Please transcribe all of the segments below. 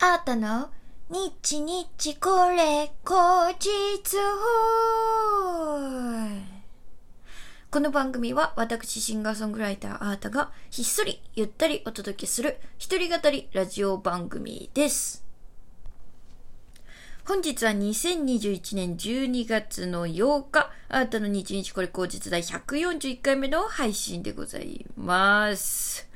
あーたの？日日これ後日この番組は私シンガーソングライターあーたがひっそりゆったりお届けする一人語りラジオ番組です。本日は2021年12月の8日、あなたの日日これ後日第141回目の配信でございます。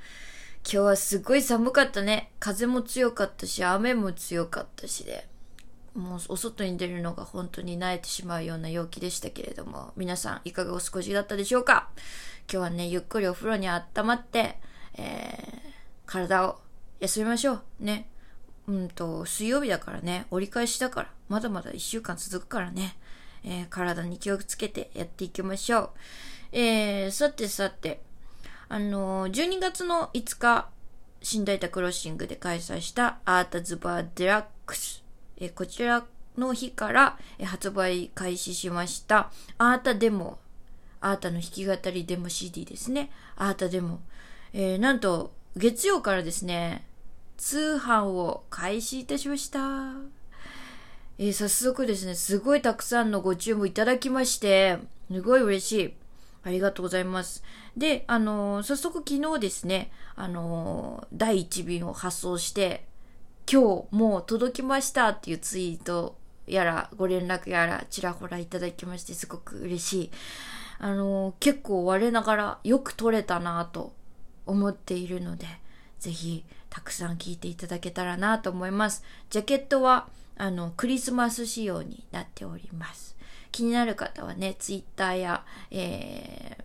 今日はすごい寒かったね。風も強かったし、雨も強かったしで、もうお外に出るのが本当に慣れてしまうような陽気でしたけれども、皆さんいかがお過ごしだったでしょうか？今日はね、ゆっくりお風呂に温まって、えー、体を休めましょう。ね。うんと、水曜日だからね、折り返しだから、まだまだ1週間続くからね、えー体に気をつけてやっていきましょう。えー、さてさて、あの、12月の5日、新大田クロッシングで開催したアータズバーデラックス。えこちらの日から、発売開始しました、アータデモ。アータの弾き語りデモ CD ですね。アータデモ。えーなんと、月曜からですね、通販を開始いたしました。えー早速ですね、すごいたくさんのご注文いただきまして、すごい嬉しい。ありがとうございます。で、あのー早速昨日ですね、あのー第1便を発送して、今日もう届きましたっていうツイートやら、ご連絡やら、ちらほらいただきまして、すごく嬉しい。あのー結構我ながらよく撮れたなと思っているので、ぜひたくさん聞いていただけたらなと思います。ジャケットはあのクリスマス仕様になっております。気になる方はね、ツイッターや、えー、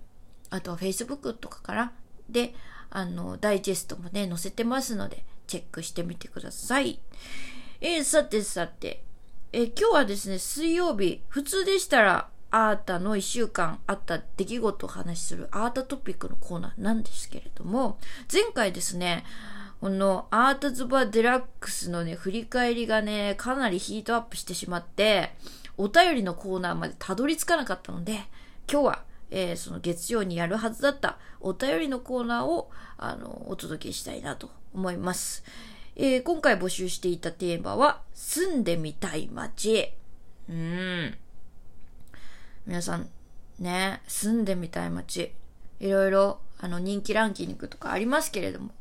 あとはフェイスブックとかからで、あの、ダイジェストもね、載せてますので、チェックしてみてください。えー、さてさて、えー今日はですね、水曜日、普通でしたら、アータの1週間あった出来事を話しするアータトピックのコーナーなんですけれども、前回ですね、このアータズバデラックスのね、振り返りがね、かなりヒートアップしてしまって、お便りのコーナーまでたどり着かなかったので、今日は、えーその月曜にやるはずだったお便りのコーナーを、あの、お届けしたいなと思います。えー今回募集していたテーマは、住んでみたい街。うん。皆さん、ね、住んでみたい街。いろいろ、あの、人気ランキングとかありますけれども。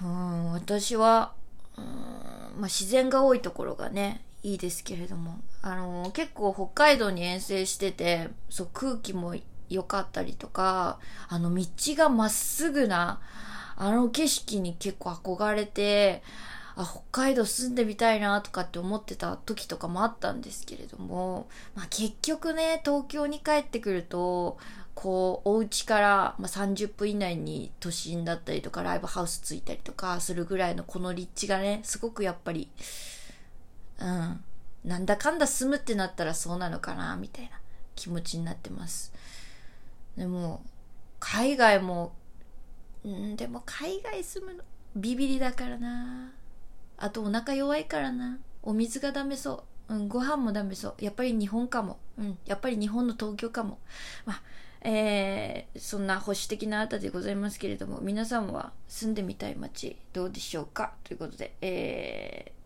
うん、私は、うん、まあ、自然が多いところがね、いいですけれども、あの、結構北海道に遠征してて、そう、空気も良かったりとか、あの、道がまっすぐな、あの景色に結構憧れて、あ、北海道住んでみたいなとかって思ってた時とかもあったんですけれども、まあ結局ね、東京に帰ってくると、こう、お家から、まあ、30分以内に都心だったりとか、ライブハウスついたりとかするぐらいのこの立地がね、すごくやっぱり、うん、なんだかんだ住むってなったらそうなのかな、みたいな気持ちになってます。でも、海外も、ん、でも海外住むの、ビビりだからな。あとお腹弱いからな。お水がダメそう。うん、ご飯もダメそう。やっぱり日本かも。うん、やっぱり日本の東京かも。まあ、えー、そんな保守的なあたりでございますけれども、皆さんは住んでみたい街どうでしょうか？ということで、えー、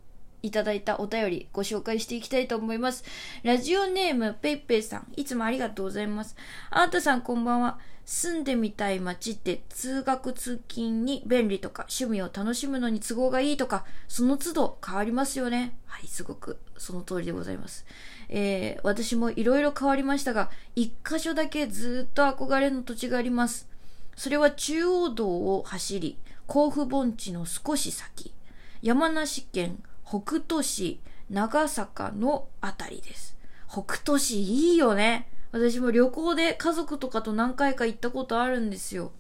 いただいたお便りご紹介していきたいと思います。ラジオネームペイペイさん、いつもありがとうございます。あーたさんこんばんは。住んでみたい街って通学通勤に便利とか趣味を楽しむのに都合がいいとかその都度変わりますよね。はい、すごくその通りでございます。えー、私もいろいろ変わりましたが、一箇所だけずっと憧れの土地があります。それは中央道を走り、甲府盆地の少し先、山梨県北杜市長坂のあたりです。北杜市いいよね。私も旅行で家族とかと何回か行ったことあるんですよ。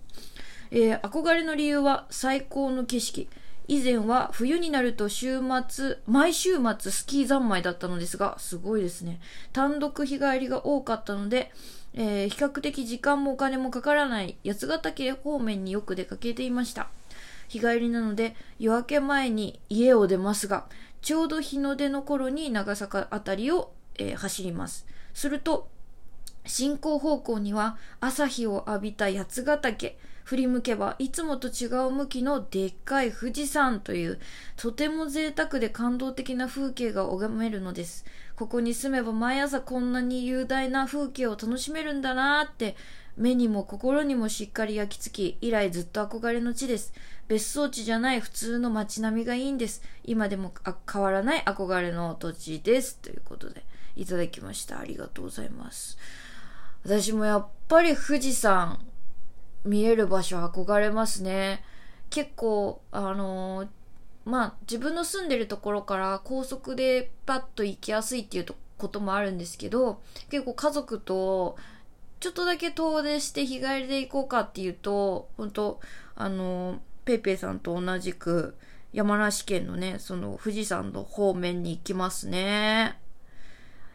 えー憧れの理由は最高の景色。以前は冬になると週末、毎週末スキー三昧だったのですが、すごいですね。単独日帰りが多かったので、えー比較的時間もお金もかからない八ヶ岳方面によく出かけていました。日帰りなので夜明け前に家を出ますが、ちょうど日の出の頃に長坂あたりを、えー走ります。すると、進行方向には朝日を浴びた八ヶ岳、振り向けばいつもと違う向きのでっかい富士山というとても贅沢で感動的な風景が拝めるのです。ここに住めば毎朝こんなに雄大な風景を楽しめるんだなって目にも心にもしっかり焼き付き以来ずっと憧れの地です。別荘地じゃない普通の街並みがいいんです。今でも変わらない憧れの土地です。ということでいただきました。ありがとうございます。私もやっぱり富士山見える場所憧れますね。結構、あのー、まあ自分の住んでるところから高速でパッと行きやすいっていうこともあるんですけど、結構家族とちょっとだけ遠出して日帰りで行こうかっていうと、本当あのー、ペイペイさんと同じく山梨県のね、その富士山の方面に行きますね。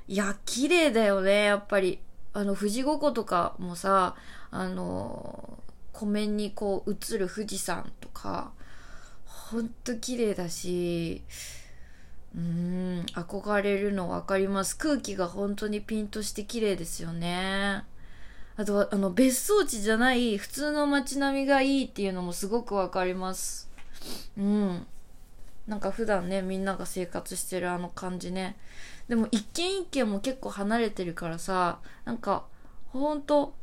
いや、綺麗だよね、やっぱり。あの、富士五湖とかもさ、あの、湖面にこう映る富士山とか、ほんと綺麗だし、うーん、憧れるの分かります。空気が本当にピンとして綺麗ですよね。あとは、あの、別荘地じゃない普通の街並みがいいっていうのもすごく分かります。うん。なんか普段ね、みんなが生活してるあの感じね。でも一軒一軒も結構離れてるからさ、なんか、ほんと、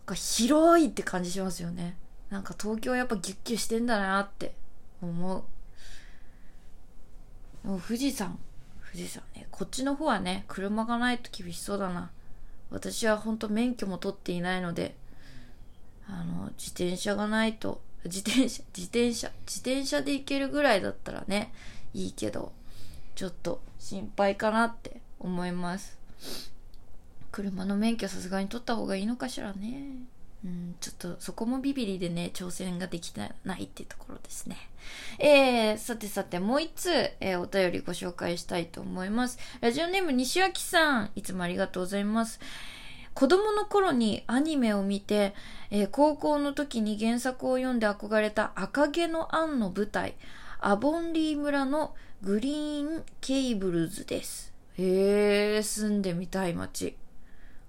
なんか広いって感じしますよね。なんか東京やっぱギュッギュしてんだなって思う。もう富士山、富士山ね、こっちの方はね、車がないと厳しそうだな。私は本当免許も取っていないので、あの、自転車がないと、自転車、自転車、自転車で行けるぐらいだったらね、いいけど、ちょっと心配かなって思います。車の免許さすがに取った方がいいのかしらね。うん、ちょっとそこもビビリでね、挑戦ができないってところですね。えー、さてさて、もう一つ、えー、お便りご紹介したいと思います。ラジオネーム西脇さん、いつもありがとうございます。子供の頃にアニメを見て、えー、高校の時に原作を読んで憧れた赤毛のアンの舞台、アボンリー村のグリーンケイブルズです。へえ、住んでみたい街。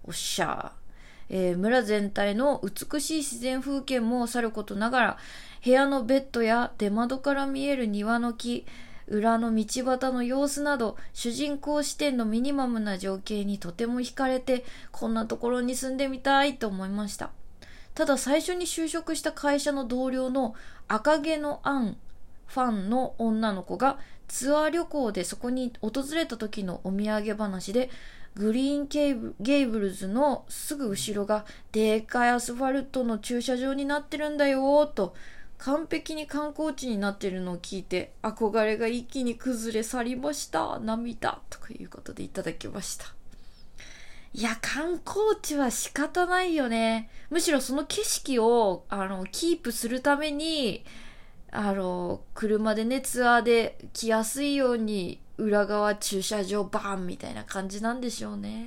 おっしゃーえー、村全体の美しい自然風景もさることながら、部屋のベッドや出窓から見える庭の木、裏の道端の様子など、主人公視点のミニマムな情景にとても惹かれて、こんなところに住んでみたいと思いました。ただ最初に就職した会社の同僚の赤毛のアンファンの女の子がツアー旅行でそこに訪れた時のお土産話でグリーンケーブゲイブルズのすぐ後ろがでかいアスファルトの駐車場になってるんだよと。完璧に観光地になってるのを聞いて憧れが一気に崩れ去りました涙とかいうことでいただきました。いや観光地は仕方ないよね。むしろその景色をあのキープするためにあの、車でね、ツアーで来やすいように、裏側駐車場バーンみたいな感じなんでしょうね。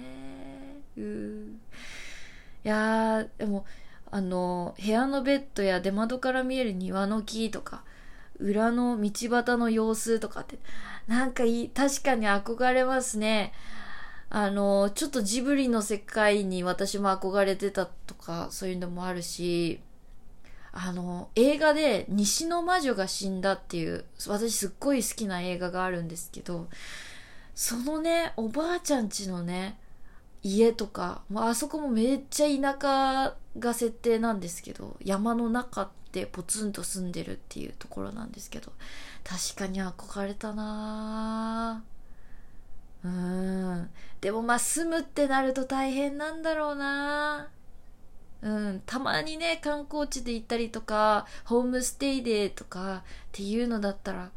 ういやー、でも、あの、部屋のベッドや出窓から見える庭の木とか、裏の道端の様子とかって、なんかいい、確かに憧れますね。あの、ちょっとジブリの世界に私も憧れてたとか、そういうのもあるし、あの、映画で西の魔女が死んだっていう、私すっごい好きな映画があるんですけど、そのね、おばあちゃんちのね、家とか、まあ、あそこもめっちゃ田舎が設定なんですけど、山の中でポツンと住んでるっていうところなんですけど、確かに憧れたなうん。でもまあ住むってなると大変なんだろうなうん、たまにね、観光地で行ったりとか、ホームステイでとかっていうのだったら、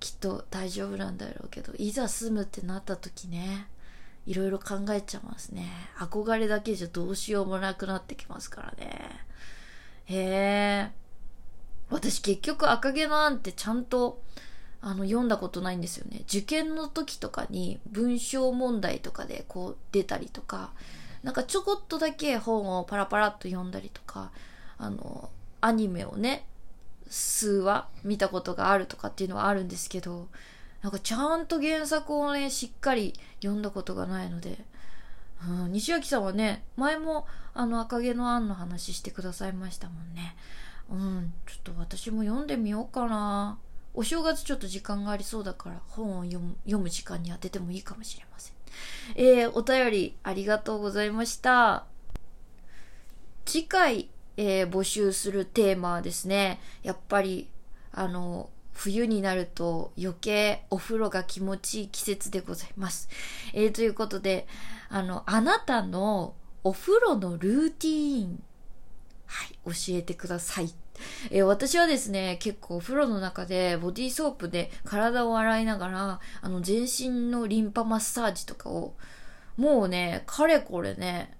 きっと大丈夫なんだろうけど、いざ住むってなった時ね、いろいろ考えちゃいますね。憧れだけじゃどうしようもなくなってきますからね。へえ。私結局赤毛のアンってちゃんとあの読んだことないんですよね。受験の時とかに文章問題とかでこう出たりとか、なんかちょこっとだけ本をパラパラっと読んだりとか、あの、アニメをね、数話見たことがあるとかっていうのはあるんですけど、なんかちゃんと原作をね、しっかり読んだことがないので、うん、西脇さんはね、前もあの赤毛のアンの話してくださいましたもんね。うん、ちょっと私も読んでみようかな。お正月ちょっと時間がありそうだから本を読む読む時間に当ててもいいかもしれません。えー、お便りありがとうございました。次回、えー、募集するテーマはですね、やっぱり、あの、冬になると余計お風呂が気持ちいい季節でございます。えー、ということで、あの、あなたのお風呂のルーティーン、はい、教えてください。えー、私はですね、結構お風呂の中でボディーソープで体を洗いながら、あの全身のリンパマッサージとかを、もうね、かれこれね、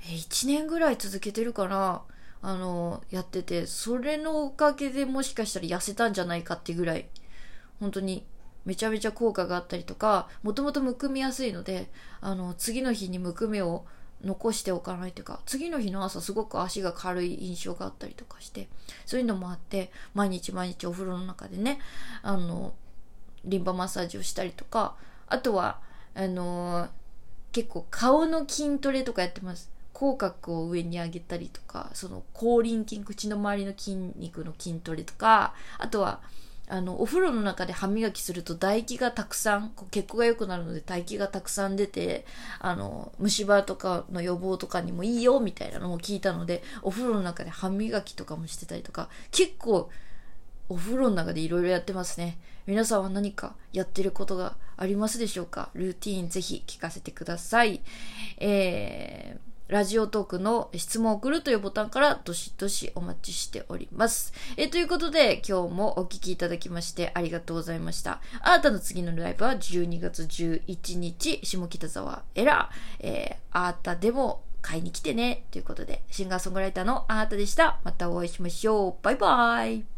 えー、1年ぐらい続けてるかな。あの、やってて、それのおかげでもしかしたら痩せたんじゃないかってぐらい、本当にめちゃめちゃ効果があったりとか、もともとむくみやすいので、あの、次の日にむくみを残しておかないというか、次の日の朝すごく足が軽い印象があったりとかして、そういうのもあって、毎日毎日お風呂の中でね、あの、リンパマッサージをしたりとか、あとは、あの結構顔の筋トレとかやってます。口角を上に上げたりとか、その口輪筋、口の周りの筋肉の筋トレとか、あとは、あの、お風呂の中で歯磨きすると唾液がたくさん、こう血行が良くなるので唾液がたくさん出て、あの、虫歯とかの予防とかにもいいよみたいなのも聞いたので、お風呂の中で歯磨きとかもしてたりとか、結構、お風呂の中でいろいろやってますね。皆さんは何かやってることがありますでしょうか？ルーティーンぜひ聞かせてください。えーラジオトークの質問を送るというボタンからどしどしお待ちしております。えということで今日もお聴きいただきましてありがとうございました。あなたの次のライブは12月11日、下北沢エラー、えー、あなたでも買いに来てね。ということで、シンガーソングライターのあなたでした。またお会いしましょう。バイバイ。